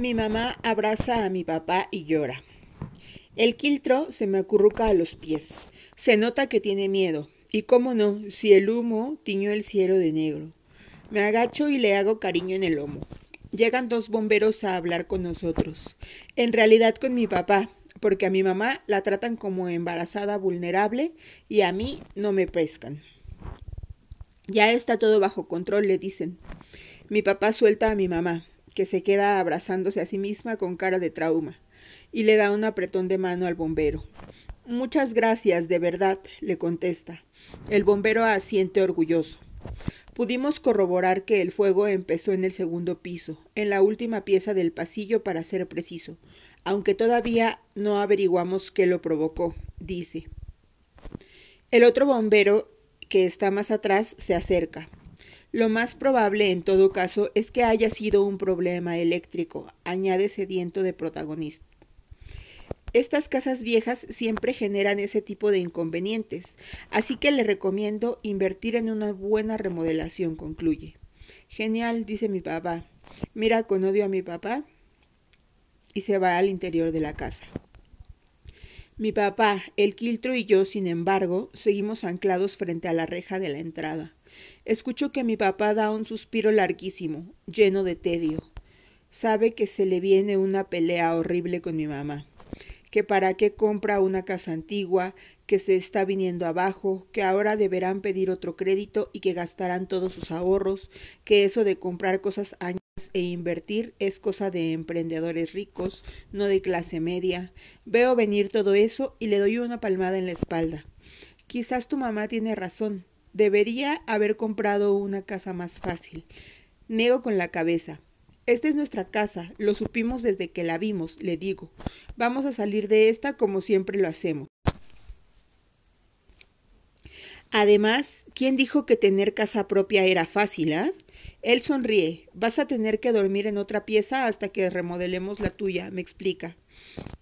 Mi mamá abraza a mi papá y llora. El quiltro se me acurruca a los pies. Se nota que tiene miedo. Y cómo no, si el humo tiñó el cielo de negro. Me agacho y le hago cariño en el lomo. Llegan dos bomberos a hablar con nosotros. En realidad con mi papá, porque a mi mamá la tratan como embarazada vulnerable y a mí no me pescan. Ya está todo bajo control, le dicen. Mi papá suelta a mi mamá que se queda abrazándose a sí misma con cara de trauma, y le da un apretón de mano al bombero. Muchas gracias, de verdad, le contesta. El bombero asiente orgulloso. Pudimos corroborar que el fuego empezó en el segundo piso, en la última pieza del pasillo para ser preciso, aunque todavía no averiguamos qué lo provocó, dice. El otro bombero, que está más atrás, se acerca. Lo más probable, en todo caso, es que haya sido un problema eléctrico, añade sediento de protagonista. Estas casas viejas siempre generan ese tipo de inconvenientes, así que le recomiendo invertir en una buena remodelación, concluye. Genial, dice mi papá. Mira con odio a mi papá y se va al interior de la casa. Mi papá, el quiltro y yo, sin embargo, seguimos anclados frente a la reja de la entrada. Escucho que mi papá da un suspiro larguísimo, lleno de tedio. Sabe que se le viene una pelea horrible con mi mamá, que para qué compra una casa antigua, que se está viniendo abajo, que ahora deberán pedir otro crédito y que gastarán todos sus ahorros, que eso de comprar cosas años e invertir es cosa de emprendedores ricos, no de clase media. Veo venir todo eso y le doy una palmada en la espalda. Quizás tu mamá tiene razón. Debería haber comprado una casa más fácil. Nego con la cabeza. Esta es nuestra casa, lo supimos desde que la vimos, le digo. Vamos a salir de esta como siempre lo hacemos. Además, ¿quién dijo que tener casa propia era fácil, ah? Él sonríe. Vas a tener que dormir en otra pieza hasta que remodelemos la tuya, me explica.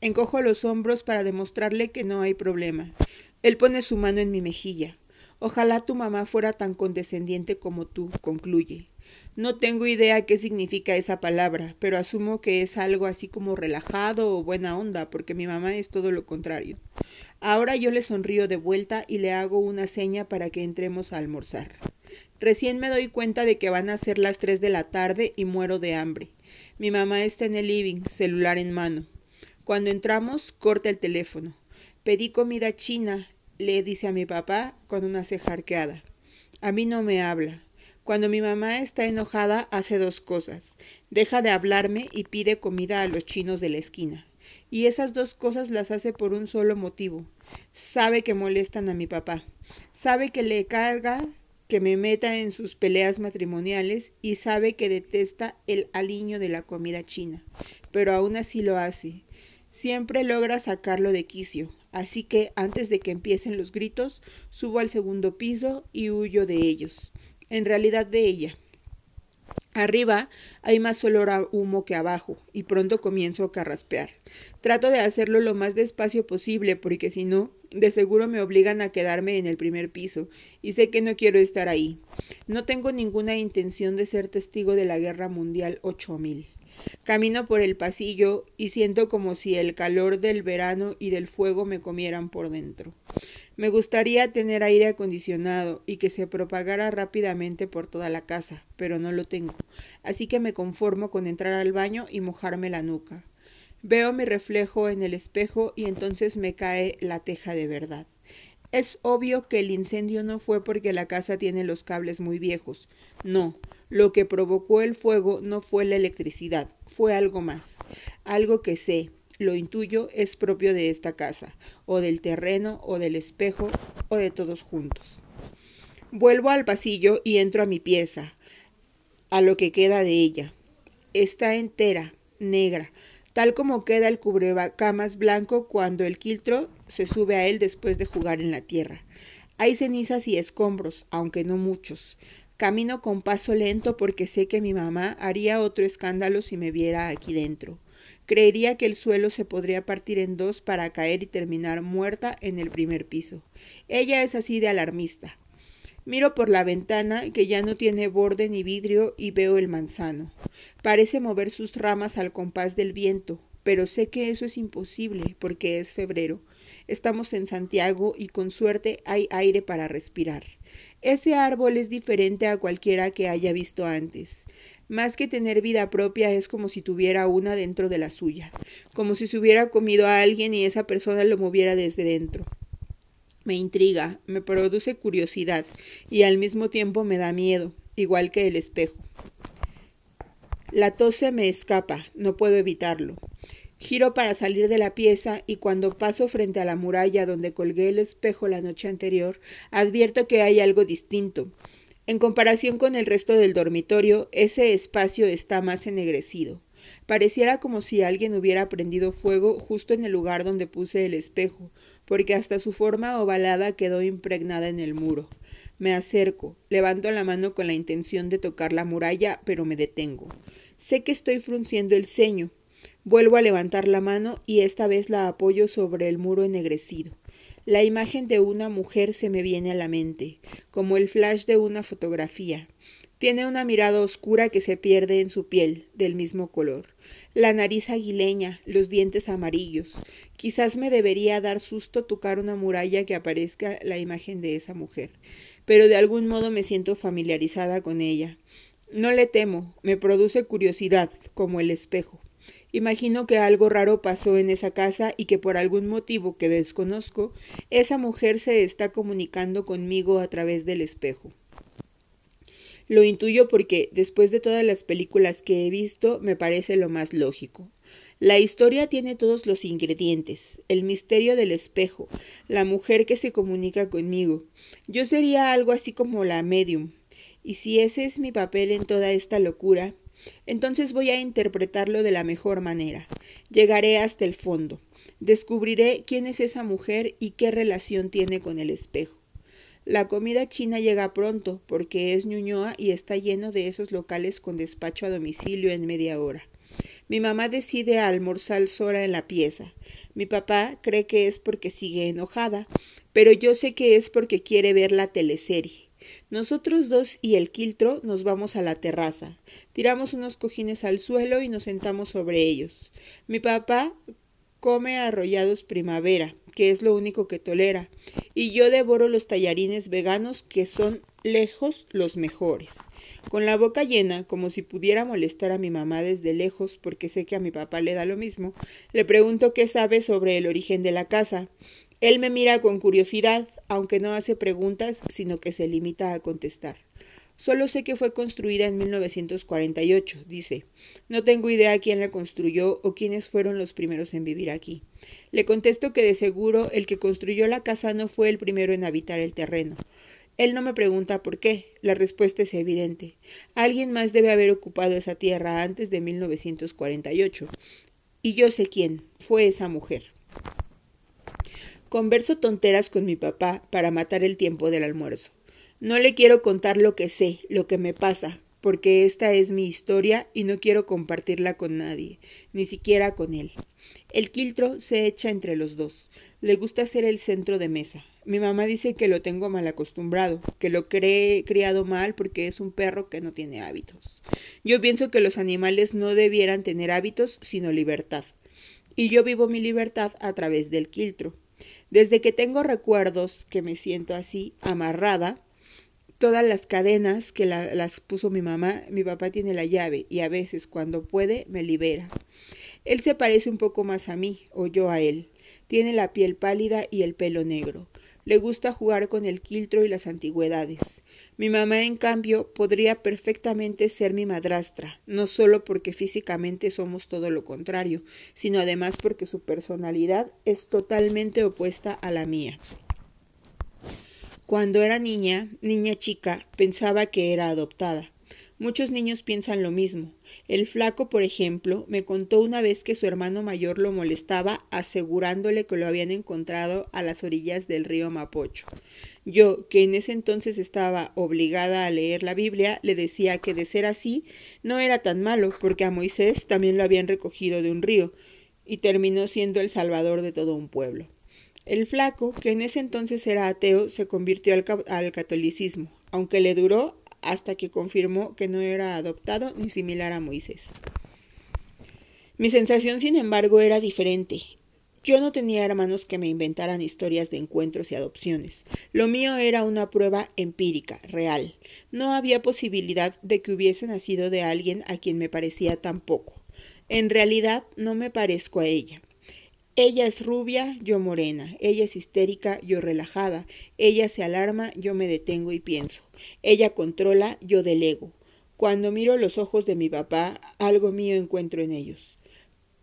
Encojo los hombros para demostrarle que no hay problema. Él pone su mano en mi mejilla. Ojalá tu mamá fuera tan condescendiente como tú, concluye. No tengo idea qué significa esa palabra, pero asumo que es algo así como relajado o buena onda, porque mi mamá es todo lo contrario. Ahora yo le sonrío de vuelta y le hago una seña para que entremos a almorzar. Recién me doy cuenta de que van a ser las tres de la tarde y muero de hambre. Mi mamá está en el living, celular en mano. Cuando entramos, corta el teléfono. Pedí comida china, le dice a mi papá con una ceja arqueada. A mí no me habla. Cuando mi mamá está enojada, hace dos cosas. Deja de hablarme y pide comida a los chinos de la esquina. Y esas dos cosas las hace por un solo motivo. Sabe que molestan a mi papá. Sabe que le carga que me meta en sus peleas matrimoniales y sabe que detesta el aliño de la comida china. Pero aún así lo hace. Siempre logra sacarlo de quicio, así que antes de que empiecen los gritos, subo al segundo piso y huyo de ellos, en realidad de ella. Arriba hay más olor a humo que abajo, y pronto comienzo a carraspear. Trato de hacerlo lo más despacio posible, porque si no, de seguro me obligan a quedarme en el primer piso, y sé que no quiero estar ahí. No tengo ninguna intención de ser testigo de la Guerra Mundial 8000. Camino por el pasillo y siento como si el calor del verano y del fuego me comieran por dentro. Me gustaría tener aire acondicionado y que se propagara rápidamente por toda la casa, pero no lo tengo, así que me conformo con entrar al baño y mojarme la nuca. Veo mi reflejo en el espejo y entonces me cae la teja de verdad. Es obvio que el incendio no fue porque la casa tiene los cables muy viejos. No, lo que provocó el fuego no fue la electricidad, fue algo más, algo que sé, lo intuyo, es propio de esta casa, o del terreno, o del espejo, o de todos juntos. Vuelvo al pasillo y entro a mi pieza, a lo que queda de ella. Está entera, negra, tal como queda el cubrecamas blanco cuando el quiltro se sube a él después de jugar en la tierra. Hay cenizas y escombros, aunque no muchos. Camino con paso lento porque sé que mi mamá haría otro escándalo si me viera aquí dentro. Creería que el suelo se podría partir en dos para caer y terminar muerta en el primer piso. Ella es así de alarmista. Miro por la ventana, que ya no tiene borde ni vidrio, y veo el manzano. Parece mover sus ramas al compás del viento, pero sé que eso es imposible, porque es febrero. Estamos en Santiago y con suerte hay aire para respirar. Ese árbol es diferente a cualquiera que haya visto antes. Más que tener vida propia es como si tuviera una dentro de la suya, como si se hubiera comido a alguien y esa persona lo moviera desde dentro. Me intriga, me produce curiosidad y al mismo tiempo me da miedo, igual que el espejo. La tos se me escapa, no puedo evitarlo. Giro para salir de la pieza y cuando paso frente a la muralla donde colgué el espejo la noche anterior, advierto que hay algo distinto. En comparación con el resto del dormitorio, ese espacio está más ennegrecido. Pareciera como si alguien hubiera prendido fuego justo en el lugar donde puse el espejo, porque hasta su forma ovalada quedó impregnada en el muro. Me acerco, levanto la mano con la intención de tocar la muralla, pero me detengo. Sé que estoy frunciendo el ceño, Vuelvo a levantar la mano y esta vez la apoyo sobre el muro ennegrecido. La imagen de una mujer se me viene a la mente, como el flash de una fotografía. Tiene una mirada oscura que se pierde en su piel, del mismo color. La nariz aguileña, los dientes amarillos. Quizás me debería dar susto tocar una muralla que aparezca la imagen de esa mujer, pero de algún modo me siento familiarizada con ella. No le temo, me produce curiosidad, como el espejo. Imagino que algo raro pasó en esa casa y que por algún motivo que desconozco, esa mujer se está comunicando conmigo a través del espejo. Lo intuyo porque, después de todas las películas que he visto, me parece lo más lógico. La historia tiene todos los ingredientes, el misterio del espejo, la mujer que se comunica conmigo. Yo sería algo así como la medium. Y si ese es mi papel en toda esta locura, entonces voy a interpretarlo de la mejor manera. Llegaré hasta el fondo. Descubriré quién es esa mujer y qué relación tiene con el espejo. La comida china llega pronto, porque es Ñuñoa y está lleno de esos locales con despacho a domicilio en media hora. Mi mamá decide almorzar sola en la pieza. Mi papá cree que es porque sigue enojada, pero yo sé que es porque quiere ver la teleserie. Nosotros dos y el quiltro nos vamos a la terraza. Tiramos unos cojines al suelo y nos sentamos sobre ellos. Mi papá come arrollados primavera, que es lo único que tolera, y yo devoro los tallarines veganos que son lejos los mejores. Con la boca llena, como si pudiera molestar a mi mamá desde lejos, porque sé que a mi papá le da lo mismo, le pregunto qué sabe sobre el origen de la casa. Él me mira con curiosidad, aunque no hace preguntas, sino que se limita a contestar. Solo sé que fue construida en 1948, dice. No tengo idea quién la construyó o quiénes fueron los primeros en vivir aquí. Le contesto que de seguro el que construyó la casa no fue el primero en habitar el terreno. Él no me pregunta por qué. La respuesta es evidente. Alguien más debe haber ocupado esa tierra antes de 1948. Y yo sé quién. Fue esa mujer. Converso tonteras con mi papá para matar el tiempo del almuerzo. No le quiero contar lo que sé, lo que me pasa, porque esta es mi historia y no quiero compartirla con nadie, ni siquiera con él. El quiltro se echa entre los dos. Le gusta ser el centro de mesa. Mi mamá dice que lo tengo mal acostumbrado, que lo cree criado mal porque es un perro que no tiene hábitos. Yo pienso que los animales no debieran tener hábitos, sino libertad. Y yo vivo mi libertad a través del quiltro. Desde que tengo recuerdos que me siento así, amarrada, todas las cadenas que las puso mi mamá, mi papá tiene la llave y a veces cuando puede me libera. Él se parece un poco más a mí o yo a él. Tiene la piel pálida y el pelo negro. Le gusta jugar con el quiltro y las antigüedades. Mi mamá, en cambio, podría perfectamente ser mi madrastra, no solo porque físicamente somos todo lo contrario, sino además porque su personalidad es totalmente opuesta a la mía. Cuando era niña, niña chica, pensaba que era adoptada. Muchos niños piensan lo mismo. El flaco, por ejemplo, me contó una vez que su hermano mayor lo molestaba asegurándole que lo habían encontrado a las orillas del río Mapocho. Yo, que en ese entonces estaba obligada a leer la Biblia, le decía que de ser así no era tan malo, porque a Moisés también lo habían recogido de un río, y terminó siendo el salvador de todo un pueblo. El flaco, que en ese entonces era ateo, se convirtió al, al catolicismo, aunque le duró hasta que confirmó que no era adoptado ni similar a Moisés. Mi sensación, sin embargo, era diferente. Yo no tenía hermanos que me inventaran historias de encuentros y adopciones. Lo mío era una prueba empírica, real. No había posibilidad de que hubiese nacido de alguien a quien me parecía tan poco. En realidad no me parezco a ella. Ella es rubia, yo morena. Ella es histérica, yo relajada. Ella se alarma, yo me detengo y pienso. Ella controla, yo delego. Cuando miro los ojos de mi papá, algo mío encuentro en ellos.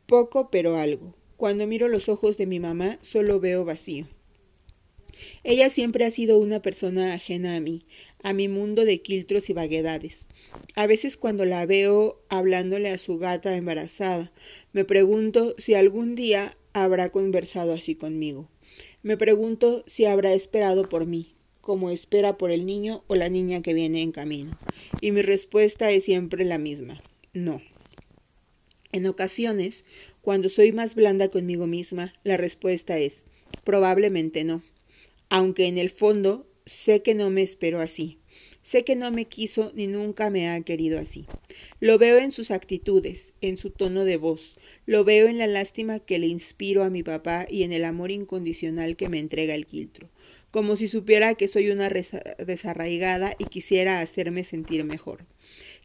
Poco, pero algo. Cuando miro los ojos de mi mamá, solo veo vacío. Ella siempre ha sido una persona ajena a mí, a mi mundo de quiltros y vaguedades. A veces cuando la veo hablándole a su gata embarazada, me pregunto si algún día habrá conversado así conmigo. Me pregunto si habrá esperado por mí, como espera por el niño o la niña que viene en camino. Y mi respuesta es siempre la misma, no. En ocasiones, cuando soy más blanda conmigo misma, la respuesta es probablemente no, aunque en el fondo sé que no me espero así. Sé que no me quiso ni nunca me ha querido así. Lo veo en sus actitudes, en su tono de voz, lo veo en la lástima que le inspiro a mi papá y en el amor incondicional que me entrega el quiltro, como si supiera que soy una desarraigada y quisiera hacerme sentir mejor.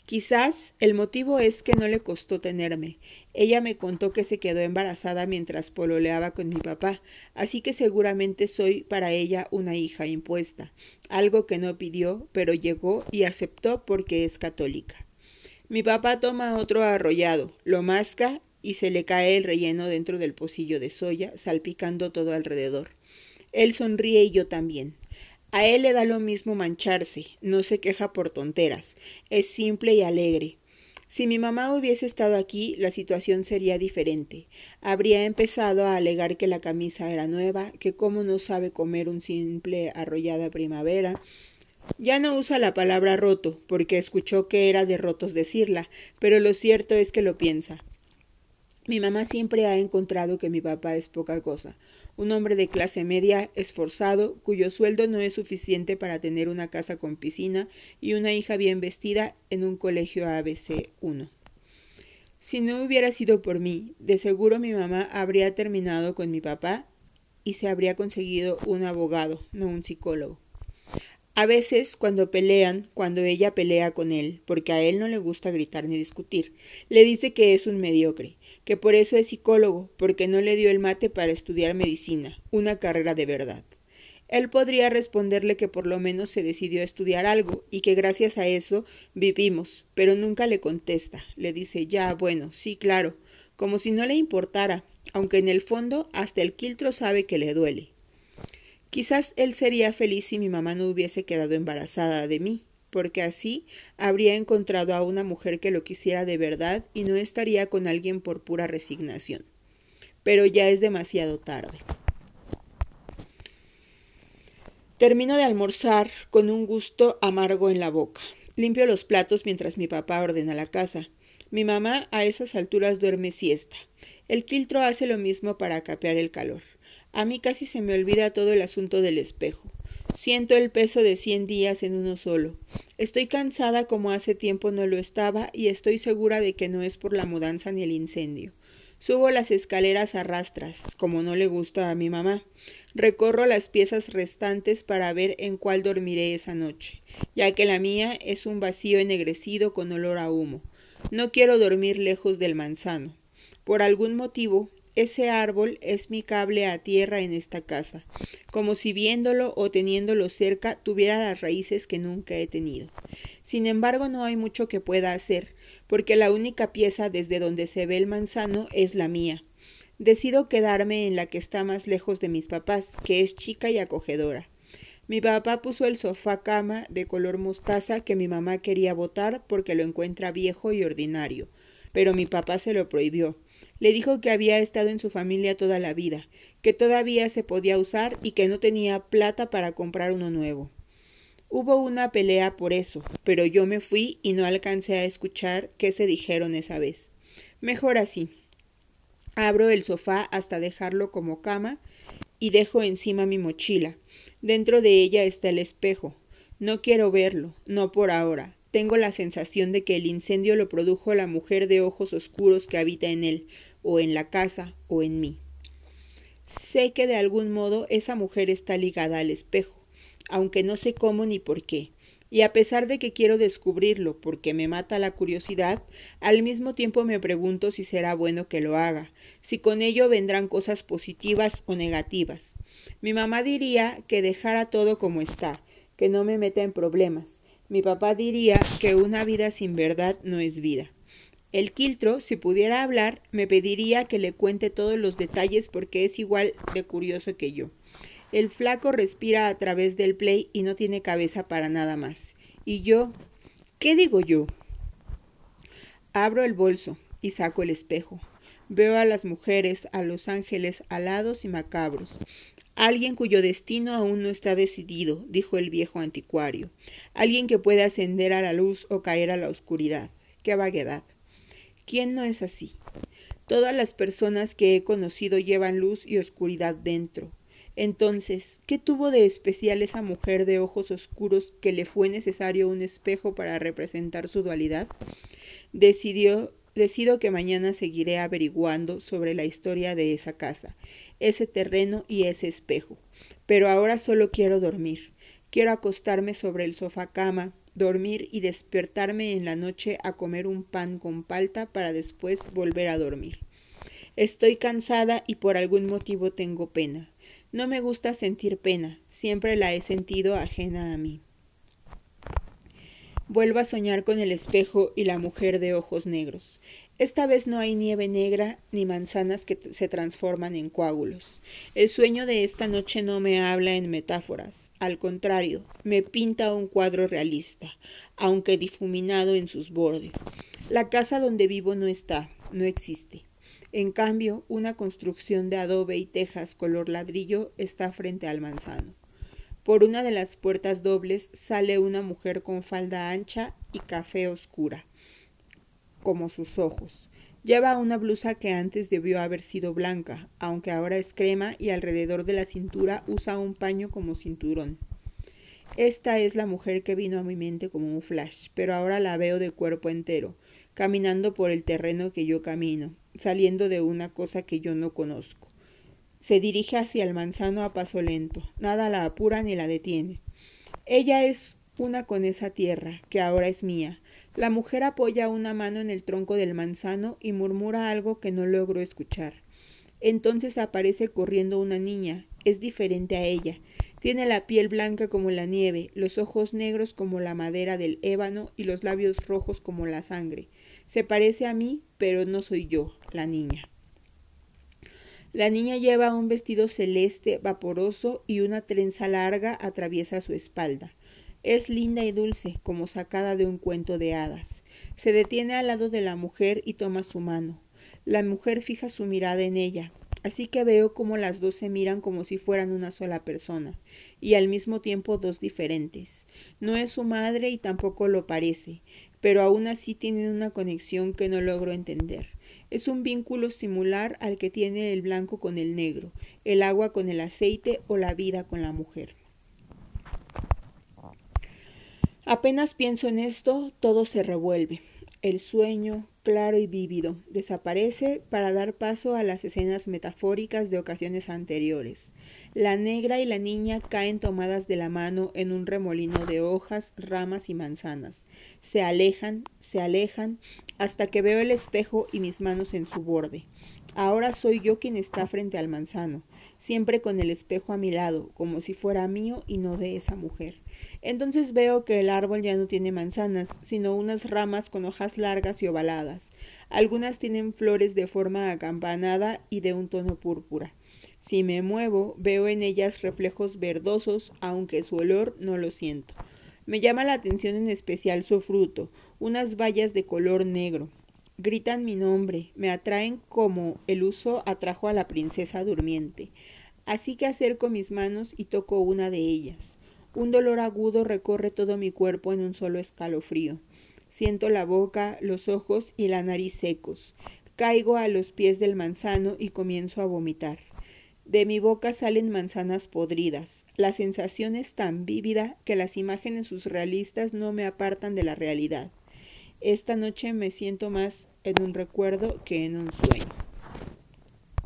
Quizás el motivo es que no le costó tenerme. Ella me contó que se quedó embarazada mientras pololeaba con mi papá, así que seguramente soy para ella una hija impuesta, algo que no pidió, pero llegó y aceptó porque es católica. Mi papá toma otro arrollado, lo masca y se le cae el relleno dentro del pocillo de soya, salpicando todo alrededor. Él sonríe y yo también. A él le da lo mismo mancharse, no se queja por tonteras, es simple y alegre. Si mi mamá hubiese estado aquí, la situación sería diferente. Habría empezado a alegar que la camisa era nueva, que cómo no sabe comer un simple arrollada primavera. Ya no usa la palabra roto, porque escuchó que era de rotos decirla, pero lo cierto es que lo piensa. Mi mamá siempre ha encontrado que mi papá es poca cosa un hombre de clase media esforzado, cuyo sueldo no es suficiente para tener una casa con piscina y una hija bien vestida en un colegio ABC 1. Si no hubiera sido por mí, de seguro mi mamá habría terminado con mi papá y se habría conseguido un abogado, no un psicólogo. A veces, cuando pelean, cuando ella pelea con él, porque a él no le gusta gritar ni discutir, le dice que es un mediocre, que por eso es psicólogo, porque no le dio el mate para estudiar medicina, una carrera de verdad. Él podría responderle que por lo menos se decidió a estudiar algo y que gracias a eso vivimos, pero nunca le contesta. Le dice ya, bueno, sí, claro, como si no le importara, aunque en el fondo hasta el quiltro sabe que le duele. Quizás él sería feliz si mi mamá no hubiese quedado embarazada de mí, porque así habría encontrado a una mujer que lo quisiera de verdad y no estaría con alguien por pura resignación. Pero ya es demasiado tarde. Termino de almorzar con un gusto amargo en la boca. Limpio los platos mientras mi papá ordena la casa. Mi mamá a esas alturas duerme siesta. El quiltro hace lo mismo para capear el calor. A mí casi se me olvida todo el asunto del espejo. Siento el peso de cien días en uno solo. Estoy cansada como hace tiempo no lo estaba y estoy segura de que no es por la mudanza ni el incendio. Subo las escaleras a rastras, como no le gusta a mi mamá. Recorro las piezas restantes para ver en cuál dormiré esa noche, ya que la mía es un vacío ennegrecido con olor a humo. No quiero dormir lejos del manzano. Por algún motivo, ese árbol es mi cable a tierra en esta casa, como si viéndolo o teniéndolo cerca tuviera las raíces que nunca he tenido. Sin embargo, no hay mucho que pueda hacer, porque la única pieza desde donde se ve el manzano es la mía. Decido quedarme en la que está más lejos de mis papás, que es chica y acogedora. Mi papá puso el sofá cama de color mostaza que mi mamá quería botar porque lo encuentra viejo y ordinario, pero mi papá se lo prohibió le dijo que había estado en su familia toda la vida, que todavía se podía usar y que no tenía plata para comprar uno nuevo. Hubo una pelea por eso, pero yo me fui y no alcancé a escuchar qué se dijeron esa vez. Mejor así. Abro el sofá hasta dejarlo como cama y dejo encima mi mochila. Dentro de ella está el espejo. No quiero verlo, no por ahora. Tengo la sensación de que el incendio lo produjo la mujer de ojos oscuros que habita en él, o en la casa, o en mí. Sé que de algún modo esa mujer está ligada al espejo, aunque no sé cómo ni por qué. Y a pesar de que quiero descubrirlo porque me mata la curiosidad, al mismo tiempo me pregunto si será bueno que lo haga, si con ello vendrán cosas positivas o negativas. Mi mamá diría que dejara todo como está, que no me meta en problemas. Mi papá diría que una vida sin verdad no es vida. El quiltro, si pudiera hablar, me pediría que le cuente todos los detalles porque es igual de curioso que yo. El flaco respira a través del play y no tiene cabeza para nada más. Y yo, ¿qué digo yo? Abro el bolso y saco el espejo. Veo a las mujeres, a los ángeles alados y macabros. Alguien cuyo destino aún no está decidido, dijo el viejo anticuario. Alguien que puede ascender a la luz o caer a la oscuridad. Qué vaguedad. ¿Quién no es así? Todas las personas que he conocido llevan luz y oscuridad dentro. Entonces, ¿qué tuvo de especial esa mujer de ojos oscuros que le fue necesario un espejo para representar su dualidad? Decido que mañana seguiré averiguando sobre la historia de esa casa, ese terreno y ese espejo. Pero ahora solo quiero dormir. Quiero acostarme sobre el sofá cama, dormir y despertarme en la noche a comer un pan con palta para después volver a dormir. Estoy cansada y por algún motivo tengo pena. No me gusta sentir pena, siempre la he sentido ajena a mí. Vuelvo a soñar con el espejo y la mujer de ojos negros. Esta vez no hay nieve negra ni manzanas que se transforman en coágulos. El sueño de esta noche no me habla en metáforas. Al contrario, me pinta un cuadro realista, aunque difuminado en sus bordes. La casa donde vivo no está, no existe. En cambio, una construcción de adobe y tejas color ladrillo está frente al manzano. Por una de las puertas dobles sale una mujer con falda ancha y café oscura, como sus ojos. Lleva una blusa que antes debió haber sido blanca, aunque ahora es crema y alrededor de la cintura usa un paño como cinturón. Esta es la mujer que vino a mi mente como un flash, pero ahora la veo de cuerpo entero, caminando por el terreno que yo camino, saliendo de una cosa que yo no conozco. Se dirige hacia el manzano a paso lento, nada la apura ni la detiene. Ella es una con esa tierra, que ahora es mía, la mujer apoya una mano en el tronco del manzano y murmura algo que no logro escuchar. Entonces aparece corriendo una niña. Es diferente a ella. Tiene la piel blanca como la nieve, los ojos negros como la madera del ébano y los labios rojos como la sangre. Se parece a mí, pero no soy yo, la niña. La niña lleva un vestido celeste vaporoso y una trenza larga atraviesa su espalda. Es linda y dulce, como sacada de un cuento de hadas. Se detiene al lado de la mujer y toma su mano. La mujer fija su mirada en ella, así que veo como las dos se miran como si fueran una sola persona, y al mismo tiempo dos diferentes. No es su madre y tampoco lo parece, pero aún así tienen una conexión que no logro entender. Es un vínculo similar al que tiene el blanco con el negro, el agua con el aceite o la vida con la mujer. Apenas pienso en esto, todo se revuelve. El sueño, claro y vívido, desaparece para dar paso a las escenas metafóricas de ocasiones anteriores. La negra y la niña caen tomadas de la mano en un remolino de hojas, ramas y manzanas. Se alejan, se alejan, hasta que veo el espejo y mis manos en su borde. Ahora soy yo quien está frente al manzano, siempre con el espejo a mi lado, como si fuera mío y no de esa mujer. Entonces veo que el árbol ya no tiene manzanas, sino unas ramas con hojas largas y ovaladas. Algunas tienen flores de forma acampanada y de un tono púrpura. Si me muevo, veo en ellas reflejos verdosos, aunque su olor no lo siento. Me llama la atención en especial su fruto, unas bayas de color negro. Gritan mi nombre, me atraen como el uso atrajo a la princesa durmiente. Así que acerco mis manos y toco una de ellas. Un dolor agudo recorre todo mi cuerpo en un solo escalofrío. Siento la boca, los ojos y la nariz secos. Caigo a los pies del manzano y comienzo a vomitar. De mi boca salen manzanas podridas. La sensación es tan vívida que las imágenes surrealistas no me apartan de la realidad. Esta noche me siento más en un recuerdo que en un sueño.